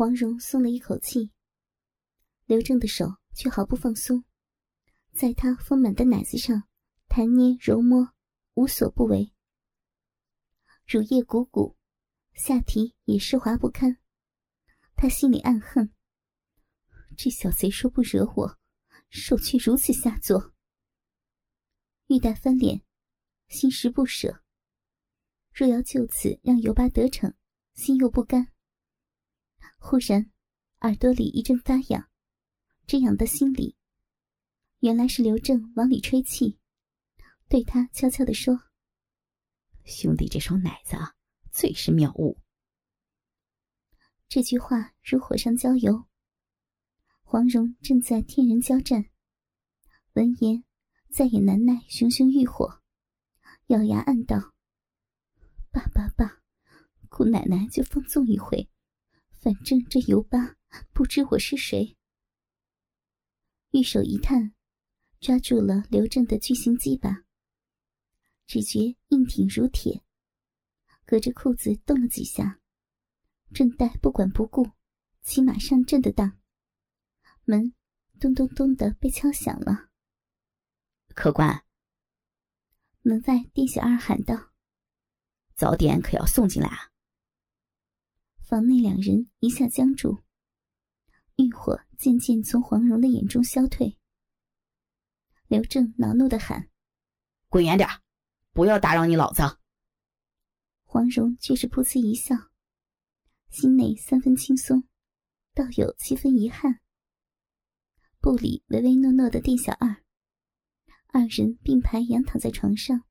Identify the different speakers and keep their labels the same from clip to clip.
Speaker 1: 黄蓉松了一口气，刘正的手却毫不放松，在她丰满的奶子上弹捏揉摸，无所不为。乳液鼓鼓，下体也湿滑不堪，他心里暗恨：这小贼说不惹我，手却如此下作。欲待翻脸，心实不舍。若要就此让尤巴得逞，心又不甘。忽然，耳朵里一阵发痒，这痒的心里，原来是刘正往里吹气，对他悄悄地说：“
Speaker 2: 兄弟，这双奶子啊最是妙物。”
Speaker 1: 这句话如火上浇油。黄蓉正在天人交战，闻言再也难耐熊熊欲火，咬牙暗道：“爸爸爸，姑奶奶就放纵一回。”反正这尤巴不知我是谁，玉手一探，抓住了刘正的巨型鸡巴，只觉硬挺如铁，隔着裤子动了几下，正待不管不顾，骑马上阵的当，门咚咚咚的被敲响了。
Speaker 2: 客官，
Speaker 1: 门外店小二喊道：“
Speaker 2: 早点可要送进来啊！”
Speaker 1: 房内两人一下僵住，欲火渐渐从黄蓉的眼中消退。刘正恼怒的喊：“
Speaker 2: 滚远点不要打扰你老子！”
Speaker 1: 黄蓉却是噗呲一笑，心内三分轻松，倒有七分遗憾。不理唯唯诺诺的店小二，二人并排仰躺在床上，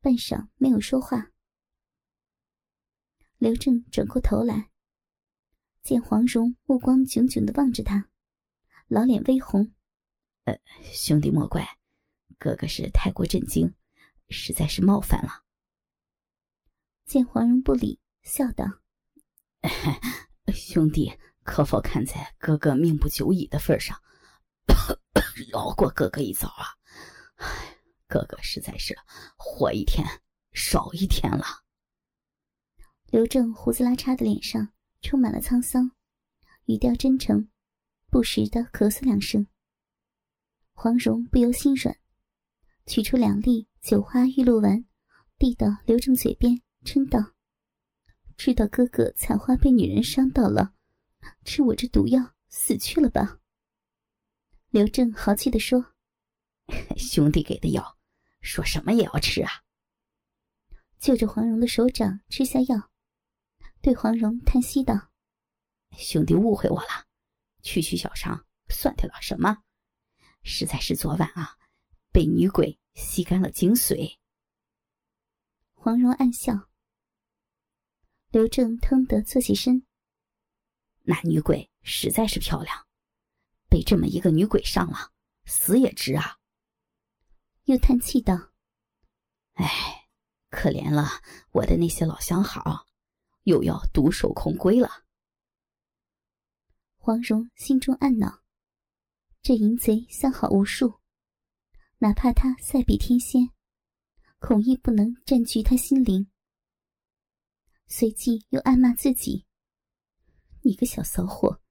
Speaker 1: 半晌没有说话。刘正转过头来，见黄蓉目光炯炯的望着他，老脸微红。
Speaker 2: 呃，兄弟莫怪，哥哥是太过震惊，实在是冒犯了。
Speaker 1: 见黄蓉不理，笑道：“
Speaker 2: 兄弟可否看在哥哥命不久矣的份上，饶过哥哥一遭啊？唉，哥哥实在是活一天少一天了。”
Speaker 1: 刘正胡子拉碴的脸上充满了沧桑，语调真诚，不时的咳嗽两声。黄蓉不由心软，取出两粒九花玉露丸，递到刘正嘴边，嗔道：“知道哥哥采花被女人伤到了，吃我这毒药死去了吧？”刘正豪气地说：“
Speaker 2: 兄弟给的药，说什么也要吃啊！”
Speaker 1: 就着黄蓉的手掌吃下药。对黄蓉叹息道：“
Speaker 2: 兄弟误会我了，区区小伤算得了什么？实在是昨晚啊，被女鬼吸干了精髓。”
Speaker 1: 黄蓉暗笑。刘正腾得坐起身。
Speaker 2: 那女鬼实在是漂亮，被这么一个女鬼上了，死也值啊！
Speaker 1: 又叹气道：“
Speaker 2: 哎，可怜了我的那些老相好。”又要独守空闺了。
Speaker 1: 黄蓉心中暗恼：这淫贼相好无数，哪怕他赛比天仙，恐亦不能占据他心灵。随即又暗骂自己：“你个小骚货，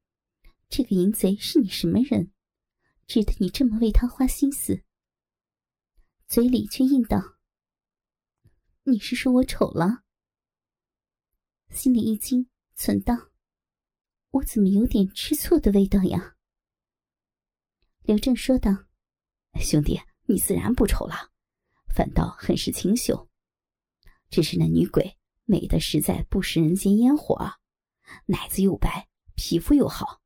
Speaker 1: 这个淫贼是你什么人，值得你这么为他花心思？”嘴里却应道：“你是说我丑了？”心里一惊，忖道：“我怎么有点吃醋的味道呀？”刘正说道：“
Speaker 2: 兄弟，你自然不丑了，反倒很是清秀。只是那女鬼美的实在不食人间烟火，奶子又白，皮肤又好，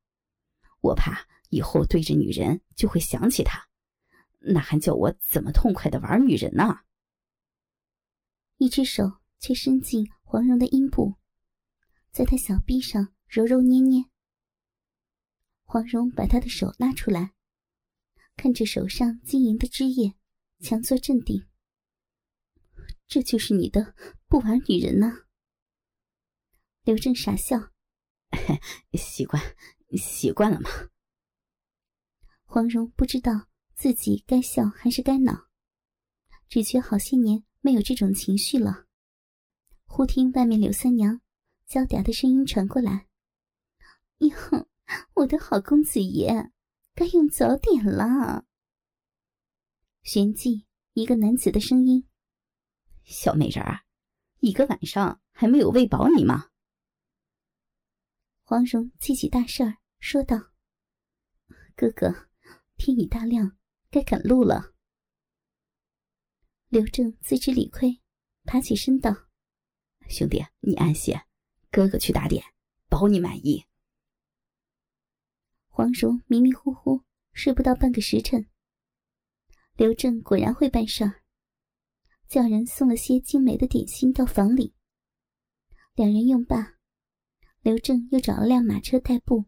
Speaker 2: 我怕以后对着女人就会想起她，那还叫我怎么痛快的玩女人呢？”
Speaker 1: 一只手却伸进黄蓉的阴部。在他小臂上揉揉捏捏，黄蓉把他的手拉出来，看着手上晶莹的汁液，强作镇定。这就是你的不玩女人呐？刘正傻笑，
Speaker 2: 习惯，习惯了吗？
Speaker 1: 黄蓉不知道自己该笑还是该恼，只觉好些年没有这种情绪了。忽听外面柳三娘。娇嗲的声音传过来，哟，我的好公子爷，该用早点了。旋即，一个男子的声音：“
Speaker 2: 小美人儿，一个晚上还没有喂饱你吗？”
Speaker 1: 黄蓉记起大事儿，说道：“哥哥，天已大亮，该赶路了。”刘正自知理亏，爬起身道：“
Speaker 2: 兄弟，你安歇，哥哥去打点，保你满意。”
Speaker 1: 黄蓉迷迷糊糊睡不到半个时辰。刘正果然会办事儿，叫人送了些精美的点心到房里。两人用罢。刘正又找了辆马车代步，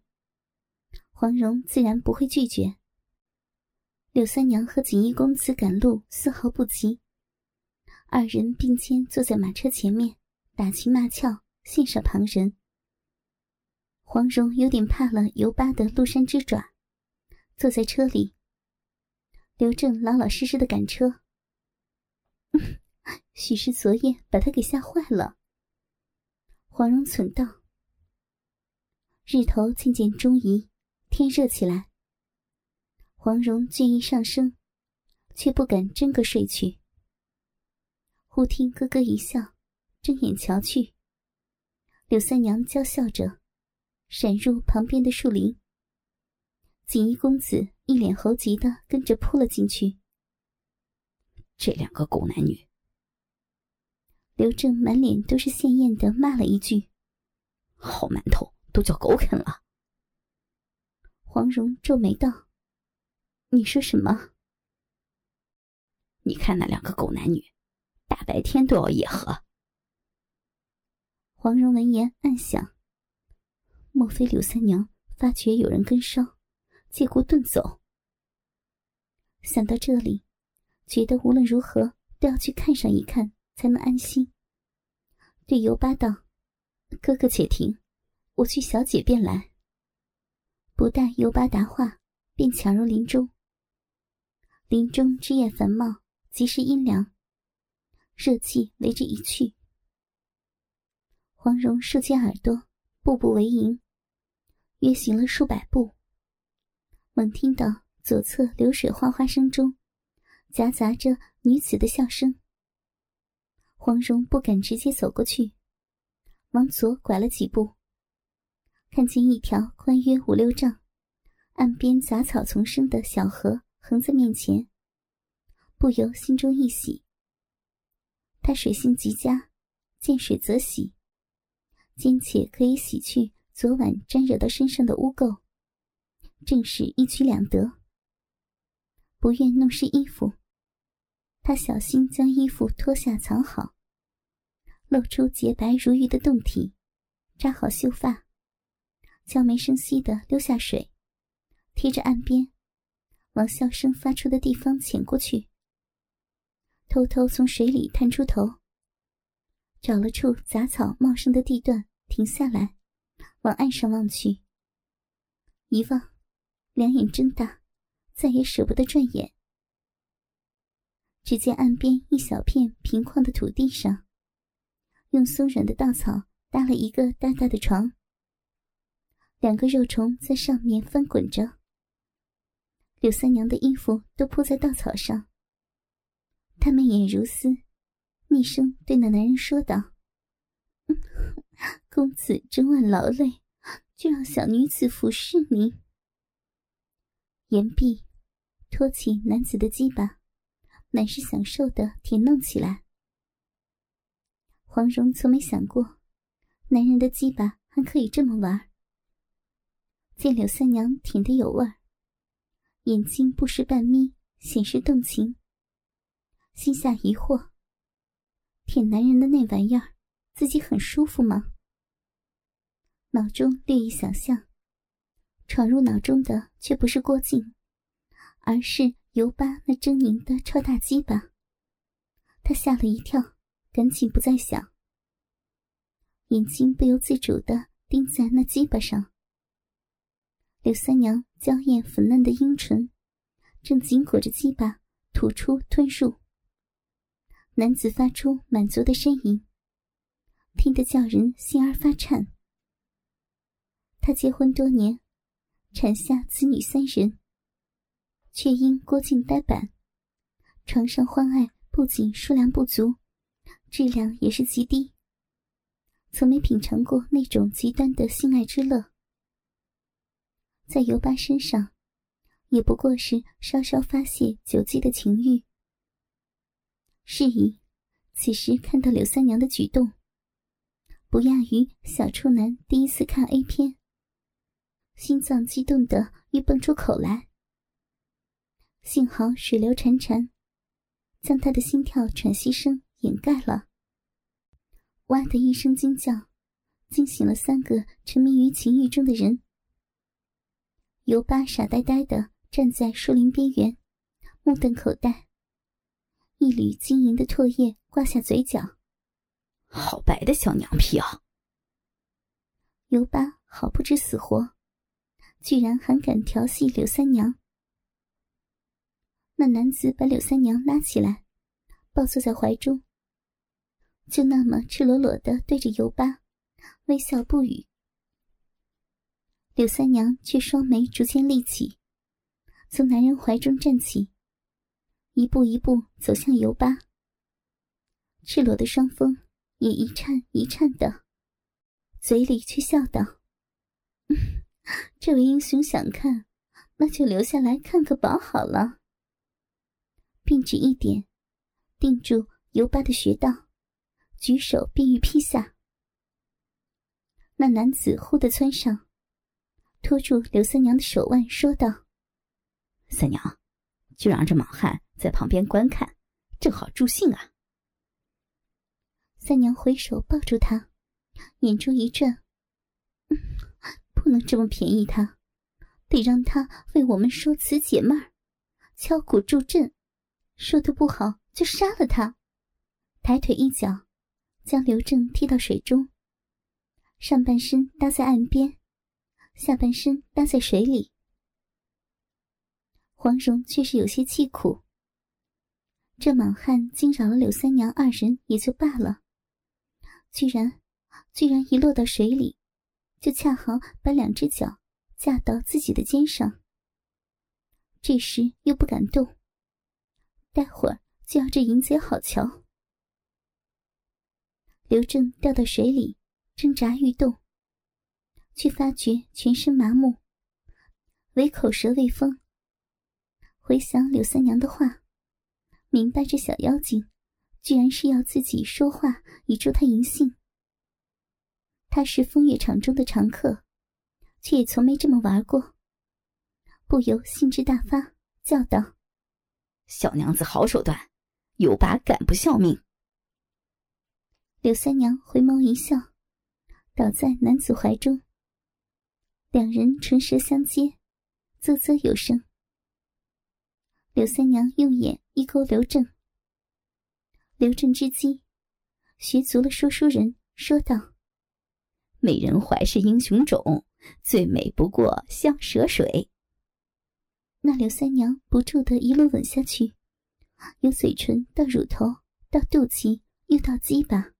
Speaker 1: 黄蓉自然不会拒绝。柳三娘和锦衣公子赶路丝毫不急，二人并肩坐在马车前面，打情骂俏，羡煞旁人。黄蓉有点怕了尤八的鹿山之爪，坐在车里。刘正老老实实的赶车，许是昨夜把他给吓坏了。黄蓉忖道。日头渐渐中移，天热起来。黄蓉倦意上升，却不敢真个睡去。忽听咯咯一笑，睁眼瞧去，柳三娘娇笑着，闪入旁边的树林。锦衣公子一脸猴急的跟着扑了进去。
Speaker 2: 这两个狗男女！
Speaker 1: 刘正满脸都是鲜艳的骂了一句：“
Speaker 2: 好馒头！”都叫狗啃了。
Speaker 1: 黄蓉皱眉道：“你说什么？
Speaker 2: 你看那两个狗男女，大白天都要野合。”
Speaker 1: 黄蓉闻言暗想：莫非柳三娘发觉有人跟梢，借故遁走？想到这里，觉得无论如何都要去看上一看，才能安心。对尤八道：“哥哥且停。”我去小姐便来。不待尤巴答话，便抢入林中。林中枝叶繁茂，极是阴凉，热气为之一去。黄蓉竖起耳朵，步步为营，约行了数百步，猛听到左侧流水哗哗声中，夹杂着女子的笑声。黄蓉不敢直接走过去，往左拐了几步。看见一条宽约五六丈、岸边杂草丛生的小河横在面前，不由心中一喜。他水性极佳，见水则喜，兼且可以洗去昨晚沾惹到身上的污垢，正是一举两得。不愿弄湿衣服，他小心将衣服脱下藏好，露出洁白如玉的胴体，扎好秀发。悄没声息的溜下水，贴着岸边，往笑声发出的地方潜过去。偷偷从水里探出头，找了处杂草茂盛的地段，停下来，往岸上望去。一望，两眼睁大，再也舍不得转眼。只见岸边一小片平旷的土地上，用松软的稻草搭了一个大大的床。两个肉虫在上面翻滚着。柳三娘的衣服都铺在稻草上。她眉眼如丝，厉声对那男人说道：“公子整晚劳累，就让小女子服侍你。”言毕，托起男子的鸡巴，满是享受的舔弄起来。黄蓉从没想过，男人的鸡巴还可以这么玩。见柳三娘舔得有味儿，眼睛不时半眯，显示动情。心下疑惑：舔男人的那玩意儿，自己很舒服吗？脑中略一想象，闯入脑中的却不是郭靖，而是尤巴那狰狞的超大鸡巴。他吓了一跳，赶紧不再想，眼睛不由自主的盯在那鸡巴上。柳三娘娇艳粉嫩的阴唇，正紧裹着鸡巴吐出吞入。男子发出满足的呻吟，听得叫人心儿发颤。他结婚多年，产下子女三人，却因郭靖呆板，床上欢爱不仅数量不足，质量也是极低。从没品尝过那种极端的性爱之乐，在尤巴身上，也不过是稍稍发泄久积的情欲。是以，此时看到柳三娘的举动，不亚于小处男第一次看 A 片，心脏激动的欲蹦出口来。幸好水流潺潺，将他的心跳喘息声掩盖了。哇的一声惊叫，惊醒了三个沉迷于情欲中的人。尤巴傻呆呆的站在树林边缘，目瞪口呆。一缕晶莹的唾液挂下嘴角，
Speaker 2: 好白的小娘皮啊！
Speaker 1: 尤巴好不知死活，居然还敢调戏柳三娘。那男子把柳三娘拉起来，抱坐在怀中。就那么赤裸裸的对着尤巴，微笑不语。柳三娘却双眉逐渐立起，从男人怀中站起，一步一步走向尤巴。赤裸的双峰也一颤一颤的，嘴里却笑道：“这位英雄想看，那就留下来看个饱好了。”并指一点，定住尤巴的穴道。举手便欲劈下，那男子忽地窜上，拖住刘三娘的手腕，说道：“
Speaker 2: 三娘，就让这莽汉在旁边观看，正好助兴啊。”
Speaker 1: 三娘回手抱住他，眼珠一转：“不能这么便宜他，得让他为我们说辞解闷儿，敲鼓助阵，说的不好就杀了他。”抬腿一脚。将刘正踢到水中，上半身搭在岸边，下半身搭在水里。黄蓉却是有些气苦。这莽汉惊扰了柳三娘二人也就罢了，居然，居然一落到水里，就恰好把两只脚架到自己的肩上。这时又不敢动，待会儿就要这淫贼好瞧。刘正掉到水里，挣扎欲动，却发觉全身麻木，唯口舌未封。回想柳三娘的话，明白这小妖精居然是要自己说话以助他淫性。他是风月场中的常客，却也从没这么玩过，不由兴致大发，叫道：“
Speaker 2: 小娘子好手段，有把敢不效命？”
Speaker 1: 柳三娘回眸一笑，倒在男子怀中。两人唇舌相接，啧啧有声。柳三娘用眼一勾刘正，刘正之机，学足了说书人，说道：“
Speaker 2: 美人怀是英雄种，最美不过香蛇水。”
Speaker 1: 那柳三娘不住的一路吻下去，由嘴唇到乳头，到肚脐，又到鸡巴。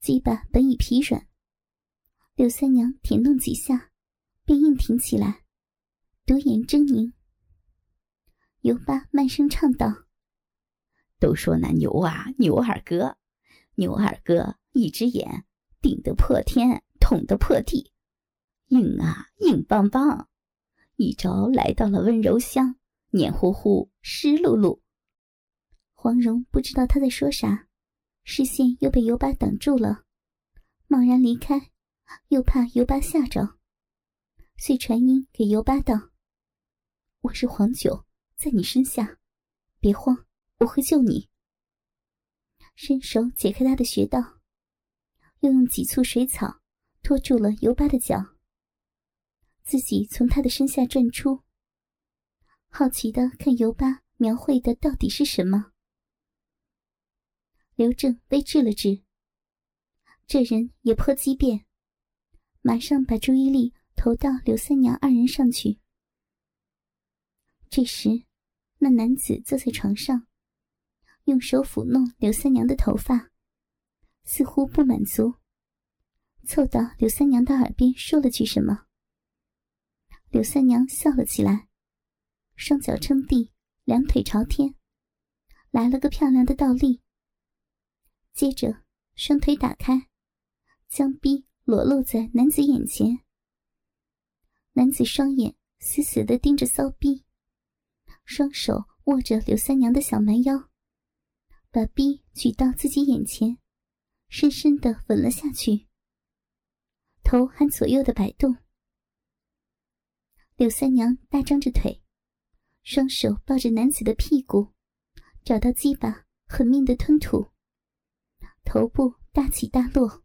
Speaker 1: 鸡巴本已疲软，柳三娘舔弄几下，便硬挺起来，独眼狰狞。尤巴慢声唱道：“
Speaker 2: 都说那牛啊，牛二哥，牛二哥一只眼顶得破天，捅得破地，硬啊硬邦邦，一招来到了温柔乡，黏糊糊，湿漉漉。”
Speaker 1: 黄蓉不知道他在说啥。视线又被尤巴挡住了，贸然离开，又怕尤巴吓着，遂传音给尤巴道：“我是黄九，在你身下，别慌，我会救你。”伸手解开他的穴道，又用几簇水草托住了尤巴的脚，自己从他的身下转出，好奇的看尤巴描绘的到底是什么。刘正微滞了滞，这人也颇机变，马上把注意力投到刘三娘二人上去。这时，那男子坐在床上，用手抚弄刘三娘的头发，似乎不满足，凑到柳三娘的耳边说了句什么。柳三娘笑了起来，双脚撑地，两腿朝天，来了个漂亮的倒立。接着，双腿打开，将臂裸露在男子眼前。男子双眼死死的盯着骚逼，双手握着柳三娘的小蛮腰，把逼举到自己眼前，深深的吻了下去，头还左右的摆动。柳三娘大张着腿，双手抱着男子的屁股，找到鸡巴，狠命的吞吐，头部大起大落。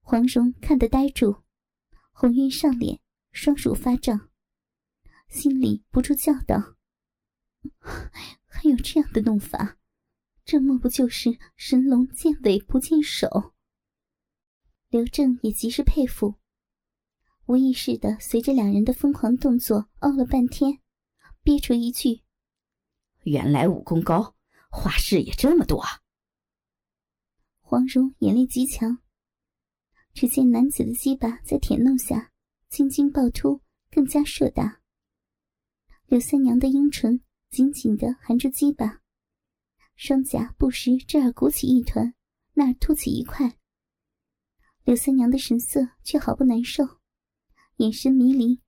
Speaker 1: 黄蓉看得呆住。红晕上脸，双手发胀，心里不住叫道：“ 还有这样的弄法，这莫不就是神龙见尾不见首？”刘正也极是佩服，无意识的随着两人的疯狂动作哦了半天，憋出一句：“
Speaker 2: 原来武功高，花式也这么多啊！”
Speaker 1: 黄蓉眼力极强。只见男子的鸡巴在舔弄下，青筋暴突，更加硕大。柳三娘的阴唇紧紧的含住鸡巴，双颊不时这儿鼓起一团，那儿凸起一块。柳三娘的神色却毫不难受，眼神迷离，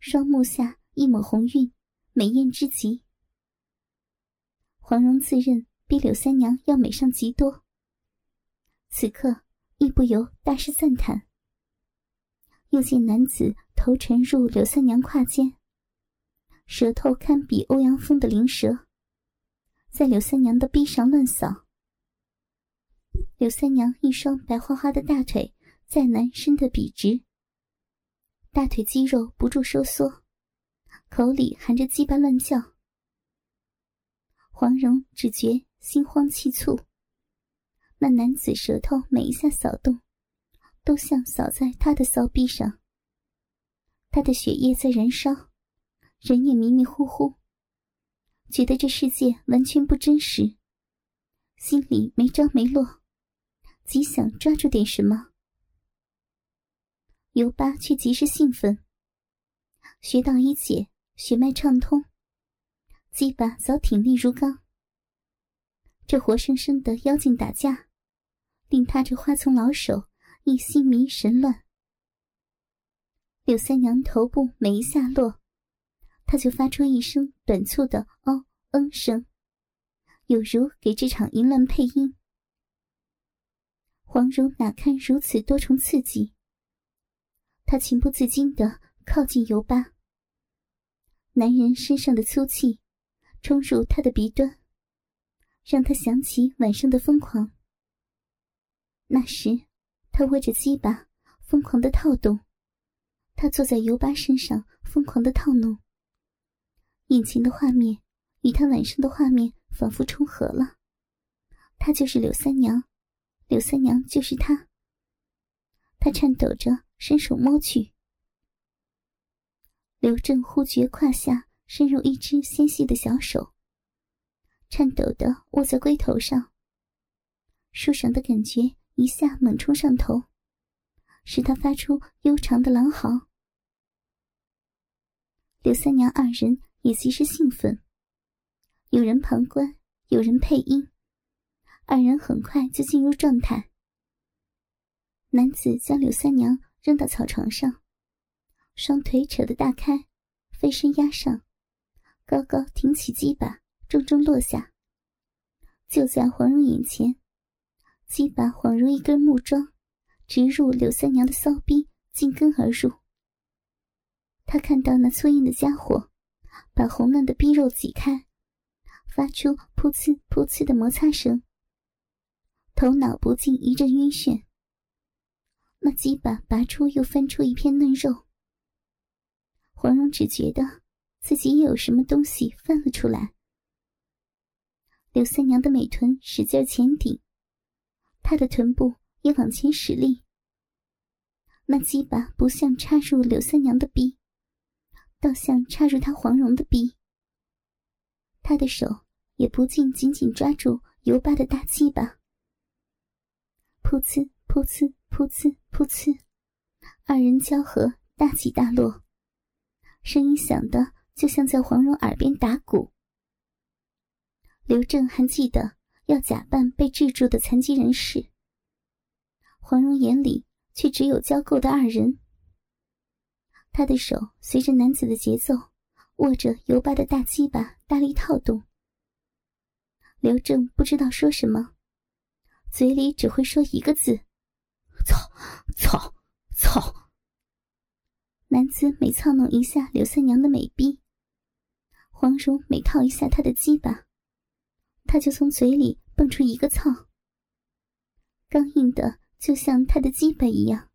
Speaker 1: 双目下一抹红晕，美艳之极。黄蓉自认比柳三娘要美上极多，此刻。亦不由大失赞叹。又见男子头沉入柳三娘胯间，舌头堪比欧阳锋的灵蛇，在柳三娘的臂上乱扫。柳三娘一双白花花的大腿再难伸得笔直，大腿肌肉不住收缩，口里含着鸡巴乱叫。黄蓉只觉心慌气促。那男子舌头每一下扫动，都像扫在他的骚逼上。他的血液在燃烧，人也迷迷糊糊，觉得这世界完全不真实，心里没着没落，极想抓住点什么。尤巴却极是兴奋，穴道一解，血脉畅通，鸡巴早挺立如钢。这活生生的妖精打架。令他这花丛老手一心迷神乱。柳三娘头部每一下落，他就发出一声短促的“哦嗯”声，有如给这场淫乱配音。黄蓉哪堪如此多重刺激，她情不自禁的靠近尤巴。男人身上的粗气冲入她的鼻端，让她想起晚上的疯狂。那时，他握着鸡巴，疯狂的套动；他坐在尤巴身上，疯狂的套弄。眼前的画面与他晚上的画面仿佛重合了。他就是柳三娘，柳三娘就是他。他颤抖着伸手摸去，刘正忽觉胯下伸入一只纤细的小手，颤抖的握在龟头上，树上的感觉。一下猛冲上头，使他发出悠长的狼嚎。刘三娘二人也极是兴奋，有人旁观，有人配音，二人很快就进入状态。男子将柳三娘扔到草床上，双腿扯得大开，飞身压上，高高挺起鸡巴，重重落下，就在黄蓉眼前。鸡巴恍如一根木桩，直入柳三娘的骚逼，进根而入。他看到那粗硬的家伙，把红嫩的逼肉挤开，发出噗呲噗呲的摩擦声。头脑不禁一阵晕眩。那鸡巴拔出又翻出一片嫩肉，黄蓉只觉得自己也有什么东西翻了出来。柳三娘的美臀使劲前顶。她的臀部也往前使力，那鸡巴不像插入柳三娘的逼，倒像插入他黄蓉的逼。他的手也不禁紧紧抓住尤巴的大鸡巴，噗呲噗呲噗呲噗呲，二人交合，大起大落，声音响的就像在黄蓉耳边打鼓。刘正还记得要假扮被制住的残疾人士，黄蓉眼里却只有交媾的二人。他的手随着男子的节奏，握着尤巴的大鸡巴，大力套动。刘正不知道说什么，嘴里只会说一个字：“
Speaker 2: 操，操，操。”
Speaker 1: 男子每操弄一下刘三娘的美臂，黄蓉每套一下他的鸡巴，他就从嘴里蹦出一个操，刚硬的就像他的鸡巴一样。